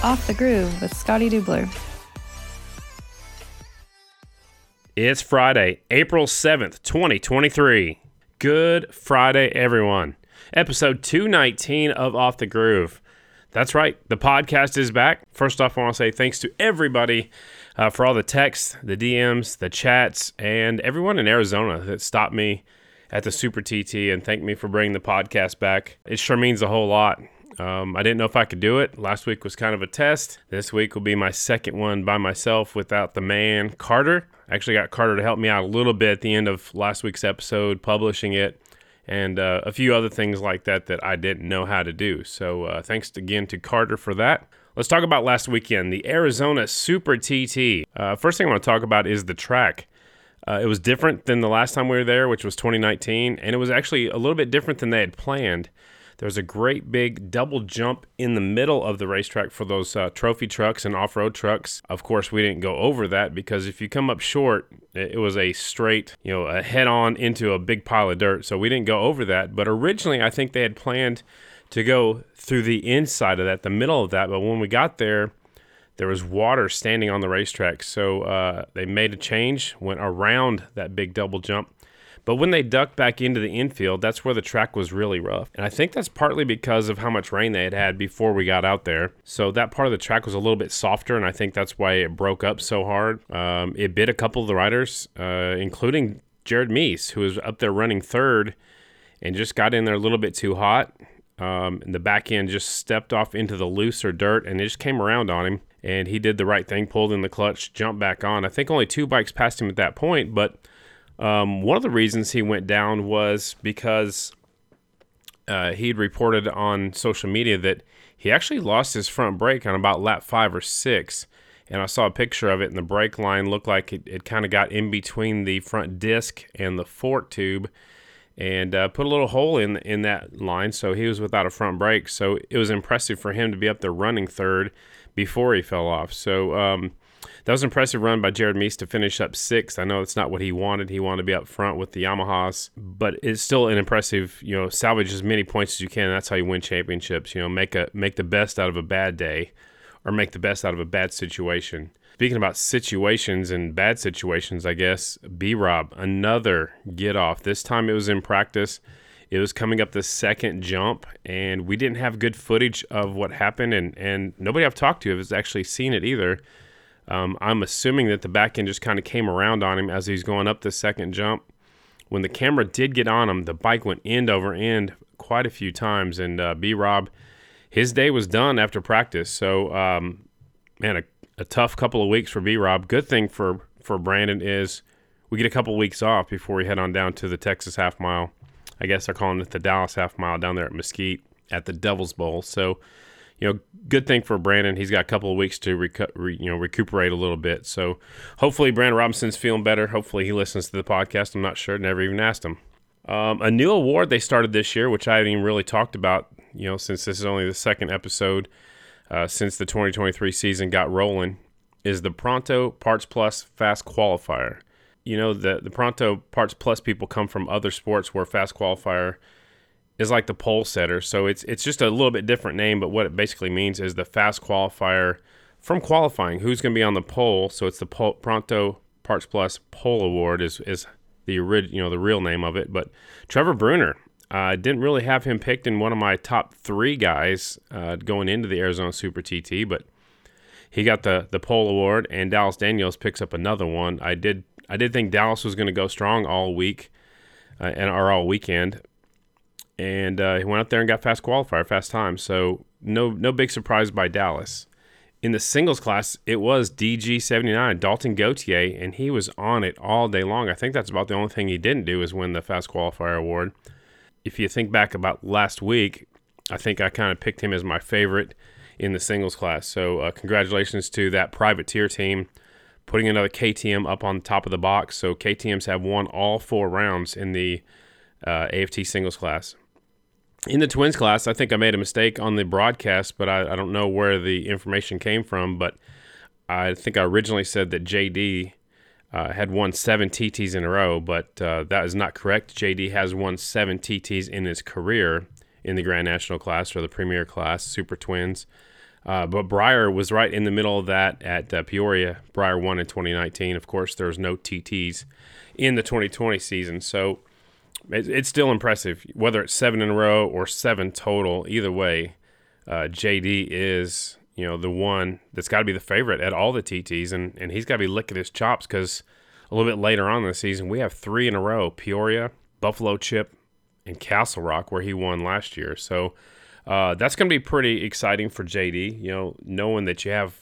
Off the Groove with Scotty Dubler. It's Friday, April 7th, 2023. Good Friday, everyone. Episode 219 of Off the Groove. That's right, the podcast is back. First off, I want to say thanks to everybody uh, for all the texts, the DMs, the chats, and everyone in Arizona that stopped me at the Super TT and thanked me for bringing the podcast back. It sure means a whole lot. Um, I didn't know if I could do it. Last week was kind of a test. This week will be my second one by myself without the man, Carter. I actually got Carter to help me out a little bit at the end of last week's episode, publishing it and uh, a few other things like that that I didn't know how to do. So uh, thanks again to Carter for that. Let's talk about last weekend, the Arizona Super TT. Uh, first thing I want to talk about is the track. Uh, it was different than the last time we were there, which was 2019, and it was actually a little bit different than they had planned. There was a great big double jump in the middle of the racetrack for those uh, trophy trucks and off road trucks. Of course, we didn't go over that because if you come up short, it was a straight, you know, a head on into a big pile of dirt. So we didn't go over that. But originally, I think they had planned to go through the inside of that, the middle of that. But when we got there, there was water standing on the racetrack. So uh, they made a change, went around that big double jump but when they ducked back into the infield, that's where the track was really rough. And I think that's partly because of how much rain they had had before we got out there. So that part of the track was a little bit softer, and I think that's why it broke up so hard. Um, it bit a couple of the riders, uh, including Jared Mees, who was up there running third and just got in there a little bit too hot. Um, and the back end just stepped off into the looser dirt and it just came around on him. And he did the right thing, pulled in the clutch, jumped back on. I think only two bikes passed him at that point, but um, one of the reasons he went down was because uh, he'd reported on social media that he actually lost his front brake on about lap five or six. And I saw a picture of it, and the brake line looked like it, it kind of got in between the front disc and the fork tube and uh, put a little hole in in that line. So he was without a front brake. So it was impressive for him to be up there running third before he fell off. So um, that was an impressive run by Jared Mees to finish up sixth. I know it's not what he wanted. He wanted to be up front with the Yamahas, but it's still an impressive, you know, salvage as many points as you can. That's how you win championships. You know, make a make the best out of a bad day, or make the best out of a bad situation. Speaking about situations and bad situations, I guess B Rob another get off. This time it was in practice. It was coming up the second jump, and we didn't have good footage of what happened, and and nobody I've talked to has actually seen it either. Um, I'm assuming that the back end just kind of came around on him as he's going up the second jump. When the camera did get on him, the bike went end over end quite a few times. And uh, B Rob, his day was done after practice. So, um, man, a, a, tough couple of weeks for B Rob. Good thing for, for Brandon is we get a couple of weeks off before we head on down to the Texas half mile. I guess they're calling it the Dallas half mile down there at Mesquite at the Devil's Bowl. So, you know, good thing for Brandon. He's got a couple of weeks to recu- re, you know recuperate a little bit. So hopefully Brandon Robinson's feeling better. Hopefully he listens to the podcast. I'm not sure. Never even asked him. Um, a new award they started this year, which I haven't even really talked about. You know, since this is only the second episode uh, since the 2023 season got rolling, is the Pronto Parts Plus Fast Qualifier. You know, the the Pronto Parts Plus people come from other sports where Fast Qualifier is like the pole setter. So it's it's just a little bit different name, but what it basically means is the fast qualifier from qualifying. Who's going to be on the pole? So it's the Pronto Parts Plus Pole Award is is the orig- you know the real name of it. But Trevor Brunner, I uh, didn't really have him picked in one of my top three guys uh, going into the Arizona Super TT, but he got the the pole award, and Dallas Daniels picks up another one. I did I did think Dallas was going to go strong all week. Uh, and or all weekend, and uh, he went out there and got fast qualifier, fast time. So no no big surprise by Dallas. In the singles class, it was DG79, Dalton Gauthier, and he was on it all day long. I think that's about the only thing he didn't do is win the fast qualifier award. If you think back about last week, I think I kind of picked him as my favorite in the singles class. So uh, congratulations to that privateer team putting another KTM up on top of the box. So KTM's have won all four rounds in the uh, AFT singles class in the twins class, I think I made a mistake on the broadcast, but I, I, don't know where the information came from. But I think I originally said that JD uh, had won seven TTs in a row, but uh, that is not correct. JD has won seven TTs in his career in the Grand National class or the Premier class, Super Twins. Uh, but Briar was right in the middle of that at uh, Peoria. Briar won in 2019. Of course, there was no TTs in the 2020 season, so it, it's still impressive. Whether it's seven in a row or seven total, either way, uh, JD is you know the one that's got to be the favorite at all the TTs, and and he's got to be licking his chops because a little bit later on the season we have three in a row: Peoria, Buffalo Chip, and Castle Rock, where he won last year. So uh, that's going to be pretty exciting for JD. You know, knowing that you have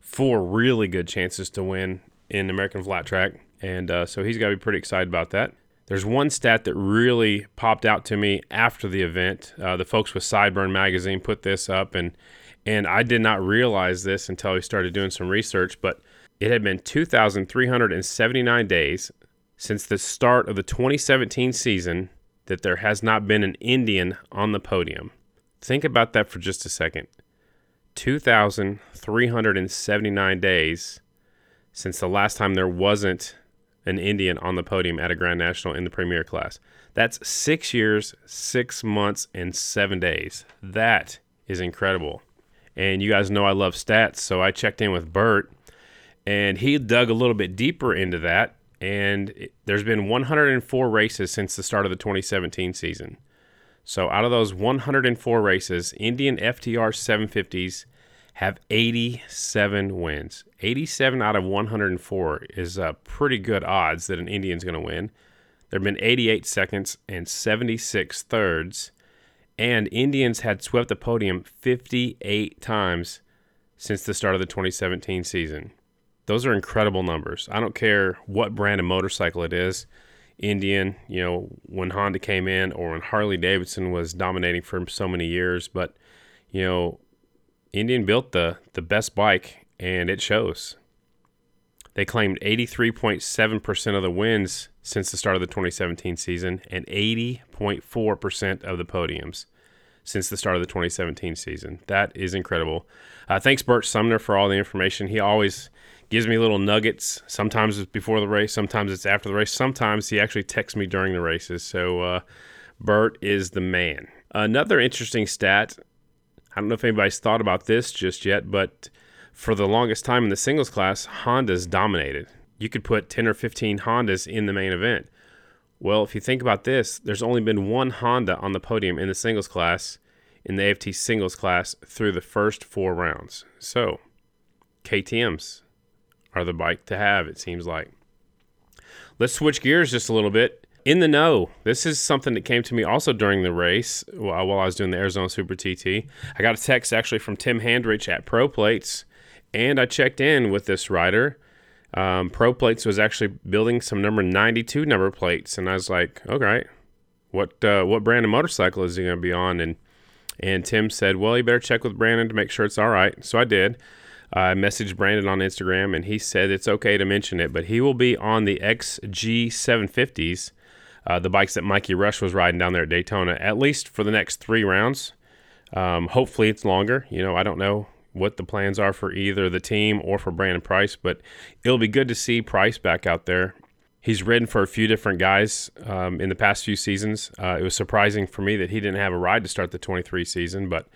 four really good chances to win in American Flat Track, and uh, so he's got to be pretty excited about that. There's one stat that really popped out to me after the event. Uh, the folks with Sideburn Magazine put this up, and and I did not realize this until we started doing some research. But it had been 2,379 days since the start of the 2017 season that there has not been an Indian on the podium. Think about that for just a second. 2,379 days since the last time there wasn't an Indian on the podium at a Grand National in the Premier class. That's six years, six months, and seven days. That is incredible. And you guys know I love stats, so I checked in with Bert, and he dug a little bit deeper into that. And it, there's been 104 races since the start of the 2017 season. So out of those 104 races, Indian FTR 750s have 87 wins. 87 out of 104 is a pretty good odds that an Indian's going to win. There have been 88 seconds and 76 thirds, and Indians had swept the podium 58 times since the start of the 2017 season. Those are incredible numbers. I don't care what brand of motorcycle it is. Indian, you know, when Honda came in or when Harley Davidson was dominating for so many years, but you know, Indian built the the best bike and it shows. They claimed 83.7% of the wins since the start of the 2017 season and 80.4% of the podiums since the start of the 2017 season. That is incredible. Uh, thanks, Bert Sumner, for all the information. He always gives me little nuggets. Sometimes it's before the race, sometimes it's after the race. Sometimes he actually texts me during the races. So, uh, Bert is the man. Another interesting stat I don't know if anybody's thought about this just yet, but for the longest time in the singles class, Hondas dominated. You could put 10 or 15 Hondas in the main event. Well, if you think about this, there's only been one Honda on the podium in the singles class, in the AFT singles class, through the first four rounds. So, KTMs are the bike to have, it seems like. Let's switch gears just a little bit in the know. This is something that came to me also during the race while I was doing the Arizona Super TT. I got a text actually from Tim Handrich at Pro Plates, and I checked in with this rider. Um, Pro Plates was actually building some number 92 number plates, and I was like, okay, what uh, what brand of motorcycle is he going to be on? And and Tim said, well, you better check with Brandon to make sure it's all right. So I did. I messaged Brandon on Instagram, and he said it's okay to mention it, but he will be on the XG 750s uh, the bikes that Mikey Rush was riding down there at Daytona, at least for the next three rounds. Um, hopefully, it's longer. You know, I don't know what the plans are for either the team or for Brandon Price, but it'll be good to see Price back out there. He's ridden for a few different guys um, in the past few seasons. Uh, it was surprising for me that he didn't have a ride to start the 23 season, but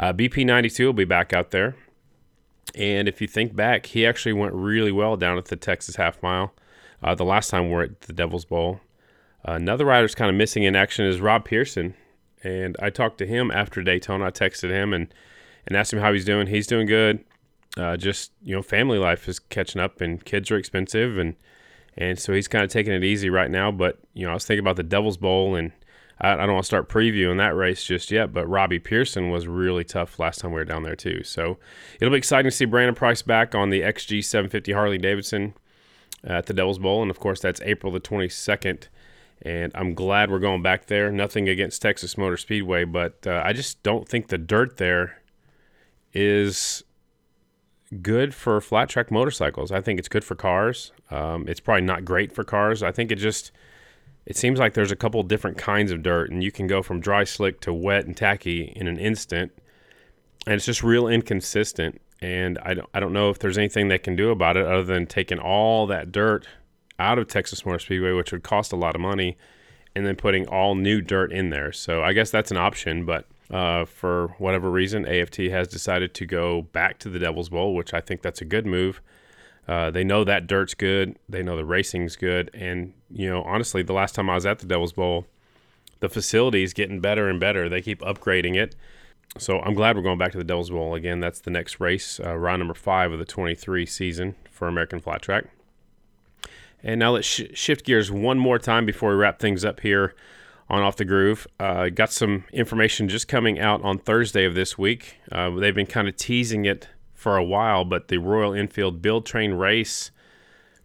uh, BP92 will be back out there. And if you think back, he actually went really well down at the Texas Half Mile uh, the last time we we're at the Devil's Bowl another rider's kind of missing in action is Rob Pearson, and I talked to him after Daytona. I texted him and and asked him how he's doing. He's doing good. Uh, just you know, family life is catching up, and kids are expensive, and and so he's kind of taking it easy right now. But you know, I was thinking about the Devil's Bowl, and I, I don't want to start previewing that race just yet. But Robbie Pearson was really tough last time we were down there too. So it'll be exciting to see Brandon Price back on the XG 750 Harley Davidson at the Devil's Bowl, and of course that's April the 22nd and I'm glad we're going back there. Nothing against Texas Motor Speedway, but uh, I just don't think the dirt there is good for flat track motorcycles. I think it's good for cars. Um, it's probably not great for cars. I think it just it seems like there's a couple different kinds of dirt, and you can go from dry slick to wet and tacky in an instant, and it's just real inconsistent. And I don't I don't know if there's anything they can do about it other than taking all that dirt out of Texas Motor Speedway, which would cost a lot of money, and then putting all new dirt in there. So I guess that's an option, but Uh, for whatever reason, AFT has decided to go back to the Devil's Bowl, which I think that's a good move. Uh, they know that dirt's good. They know the racing's good. And, you know, honestly, the last time I was at the Devil's Bowl, the facility is getting better and better. They keep upgrading it. So I'm glad we're going back to the Devil's Bowl again. That's the next race, uh, round number five of the 23 season for American Flat Track. And now let's sh- shift gears one more time before we wrap things up here on Off the Groove. Uh, got some information just coming out on Thursday of this week. Uh, they've been kind of teasing it for a while, but the Royal Enfield Build Train Race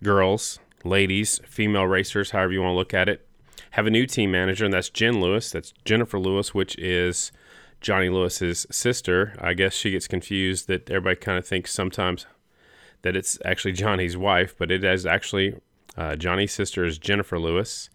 girls, ladies, female racers, however you want to look at it, have a new team manager, and that's Jen Lewis. That's Jennifer Lewis, which is Johnny Lewis's sister. I guess she gets confused that everybody kind of thinks sometimes that it's actually Johnny's wife, but it is actually uh, Johnny's sister is Jennifer Lewis.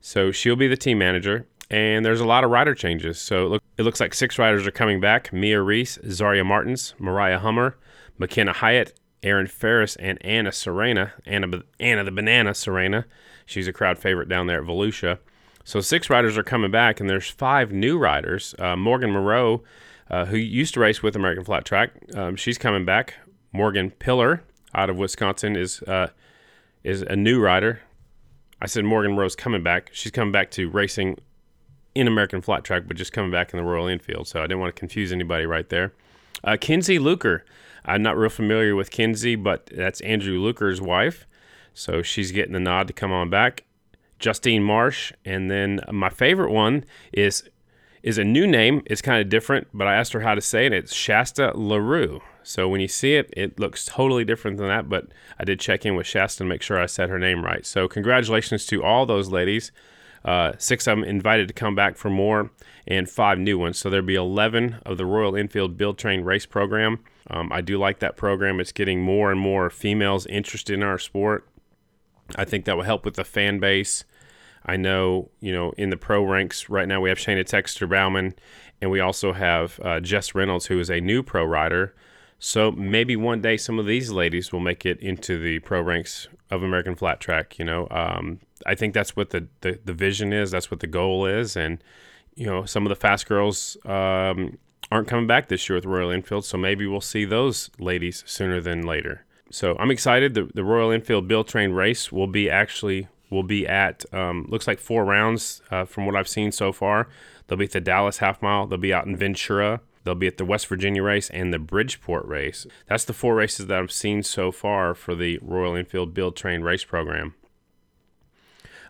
So she'll be the team manager. And there's a lot of rider changes. So it, look, it looks like six riders are coming back Mia Reese, Zaria Martins, Mariah Hummer, McKenna Hyatt, Aaron Ferris, and Anna Serena. Anna, Anna the Banana Serena. She's a crowd favorite down there at Volusia. So six riders are coming back, and there's five new riders. Uh, Morgan Moreau, uh, who used to race with American Flat Track, um, she's coming back. Morgan Pillar out of Wisconsin is uh, is a new rider. I said Morgan Rose coming back. She's coming back to racing in American Flat Track, but just coming back in the Royal Enfield. So I didn't want to confuse anybody right there. Uh, Kinsey Luker. I'm not real familiar with Kinsey, but that's Andrew Luker's wife. So she's getting the nod to come on back. Justine Marsh, and then my favorite one is is a new name. It's kind of different, but I asked her how to say it. It's Shasta LaRue. So when you see it, it looks totally different than that, but I did check in with Shasta to make sure I said her name right. So congratulations to all those ladies. Uh, six of them invited to come back for more, and five new ones. So there'll be 11 of the Royal Enfield Build Train Race program. Um, I do like that program. It's getting more and more females interested in our sport. I think that will help with the fan base. I know, you know, in the pro ranks right now we have Shayna Texter Bauman, and we also have uh, Jess Reynolds, who is a new pro rider. So maybe one day some of these ladies will make it into the pro ranks of American Flat Track. You know, um, I think that's what the, the, the vision is. That's what the goal is, and you know, some of the fast girls um, aren't coming back this year with Royal Enfield, so maybe we'll see those ladies sooner than later. So I'm excited. The, the Royal Enfield Build Train race will be actually will be at um, looks like four rounds uh, from what I've seen so far. They'll be at the Dallas half mile. They'll be out in Ventura. They'll be at the West Virginia race and the Bridgeport race. That's the four races that I've seen so far for the Royal Enfield Build Train race program.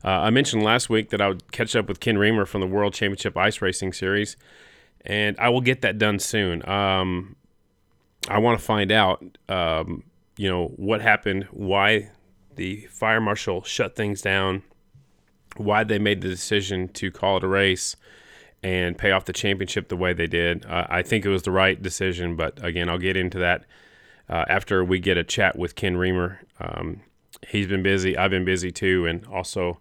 Uh, I mentioned last week that I would catch up with Ken Reamer from the World Championship Ice Racing Series, and I will get that done soon. Um, I want to find out, um, you know, what happened, why the fire marshal shut things down, why they made the decision to call it a race and pay off the championship the way they did. Uh, I think it was the right decision, but again, I'll get into that uh, after we get a chat with Ken Reamer. Um, he's been busy. I've been busy too, and also,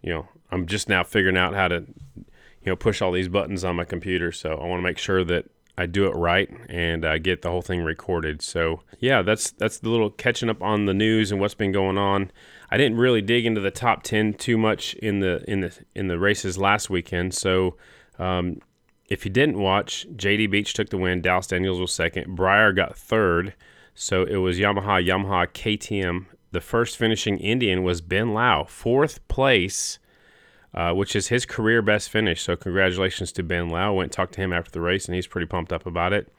you know, I'm just now figuring out how to, you know, push all these buttons on my computer. So I want to make sure that I do it right and uh, get the whole thing recorded. So yeah, that's that's the little catching up on the news and what's been going on. I didn't really dig into the top ten too much in the in the in the races last weekend. So um, if you didn't watch, JD Beach took the win. Dallas Daniels was second. Briar got third. So it was Yamaha, Yamaha, KTM. The first finishing Indian was Ben Lau, fourth place uh, which is his career best finish. So congratulations to Ben Lau. Went and talked to him after the race, and he's pretty pumped up about it.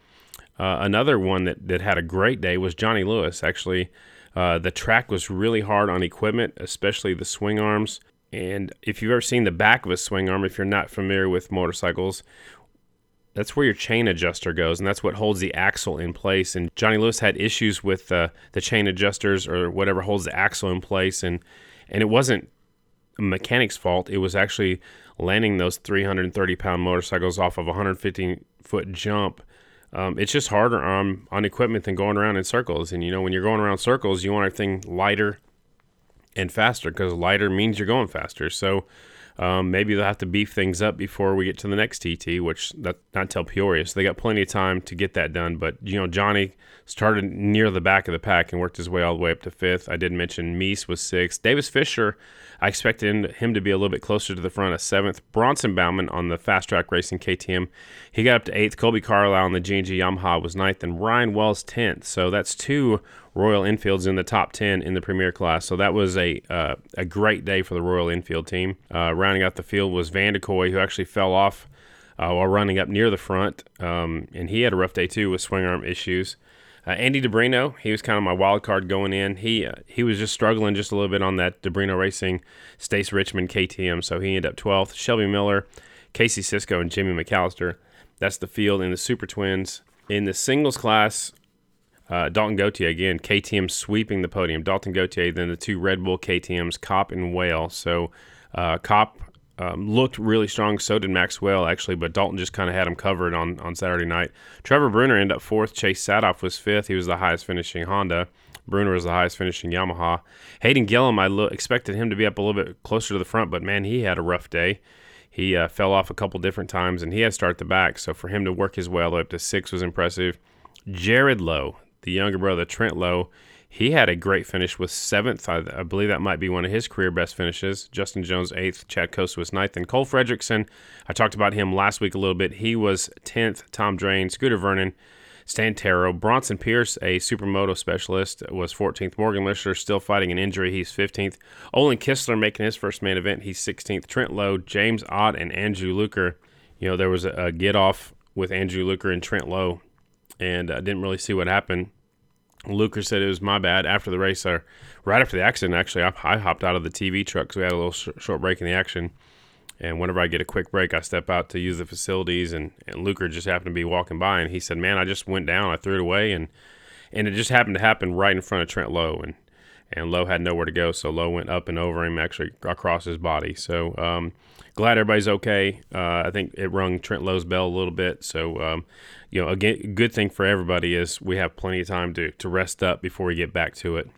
Uh, another one that, that had a great day was Johnny Lewis. Actually, uh, the track was really hard on equipment, especially the swing arms. And if you've ever seen the back of a swing arm, if you're not familiar with motorcycles, that's where your chain adjuster goes, and that's what holds the axle in place. And Johnny Lewis had issues with uh, the chain adjusters or whatever holds the axle in place, and and it wasn't a mechanic's fault. It was actually landing those 330 pound motorcycles off of a 150 foot jump. Um, it's just harder on, on equipment than going around in circles. And you know, when you're going around circles, you want everything lighter and faster because lighter means you're going faster. So Um, maybe they'll have to beef things up before we get to the next TT, which that not till Peoria. So they got plenty of time to get that done. But you know, Johnny started near the back of the pack and worked his way all the way up to fifth. I did mention Mees was sixth. Davis Fisher, I expected him to be a little bit closer to the front at seventh. Bronson Bauman on the fast track racing KTM, he got up to eighth. Kolby Carlile on the G&G Yamaha was ninth, and Ryan Wells tenth. So that's two Royal Enfields in the top 10 in the Premier class. So that was a uh, a great day for the Royal Enfield team. Uh, rounding out the field was Van de Kooi, who actually fell off uh, while running up near the front, um, and he had a rough day too with swing arm issues. Uh, Andy Debrino, he was kind of my wild card going in. He uh, he was just struggling just a little bit on that Debrino Racing Stace Richmond KTM, so he ended up 12th. Shelby Miller, Casey Cisco, and Jimmy McAllister. That's the field in the Super Twins. In the singles class, uh, Dalton Gauthier again, KTM sweeping the podium. Dalton Gauthier, then the two Red Bull KTM's, Kopp and Whale. So uh, Kopp um, looked really strong. So did Maxwell actually, but Dalton just kind of had him covered on on Saturday night. Trevor Brunner ended up fourth. Chase Saathoff was fifth. He was the highest finishing Honda. Brunner was the highest finishing Yamaha. Hayden Gillum, I lo- expected him to be up a little bit closer to the front, but man, he had a rough day. He uh, fell off a couple different times, and he had to start the back. So for him to work his way all the way up to six was impressive. Jared Lowe, the younger brother Trent Lowe, he had a great finish with seventh. I, I, believe that might be one of his career best finishes. Justin Jones eighth, Chad Costa was ninth, and Cole Fredrickson. I talked about him last week a little bit. He was tenth. Tom Drain, Scooter Vernon, Stan Taro, Bronson Pierce, a supermoto specialist, was 14th. Morgan Lister still fighting an injury. He's 15th. Olin Kistler making his first main event. He's 16th. Trent Lowe, James Ott, and Andrew Luker. You know, there was a, a get off with Andrew Luker and Trent Lowe, and I uh, didn't really see what happened. Luker said it was my bad after the race, or right after the accident. Actually, I, I hopped out of the TV truck, because we had a little sh- short break in the action. And whenever I get a quick break, I step out to use the facilities, and, and Luker just happened to be walking by, and he said, "Man, I just went down. I threw it away, and and it just happened to happen right in front of Trent Lowe, and and Lowe had nowhere to go, so Lowe went up and over him, actually across his body. So um, glad everybody's okay. Uh, I think it rung Trent Lowe's bell a little bit. So um, you know, again, good thing for everybody is we have plenty of time to to rest up before we get back to it.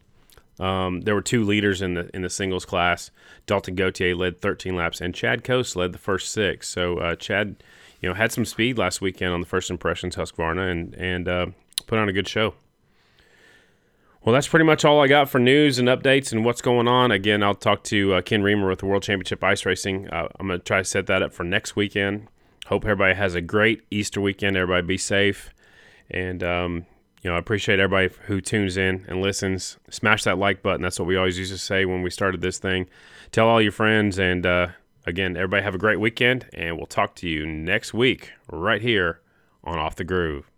Um, there were two leaders in the in the singles class. Dalton Gauthier led 13 laps, and Chad Coast led the first six. So uh, Chad, you know, had some speed last weekend on the first impressions Husqvarna, and and uh, put on a good show. Well, that's pretty much all I got for news and updates and what's going on. Again, I'll talk to uh, Ken Reamer with the World Championship Ice Racing. Uh, I'm going to try to set that up for next weekend. Hope everybody has a great Easter weekend. Everybody be safe. And, um, you know, I appreciate everybody who tunes in and listens. Smash that like button. That's what we always used to say when we started this thing. Tell all your friends. And uh, again, everybody have a great weekend. And we'll talk to you next week right here on Off the Groove.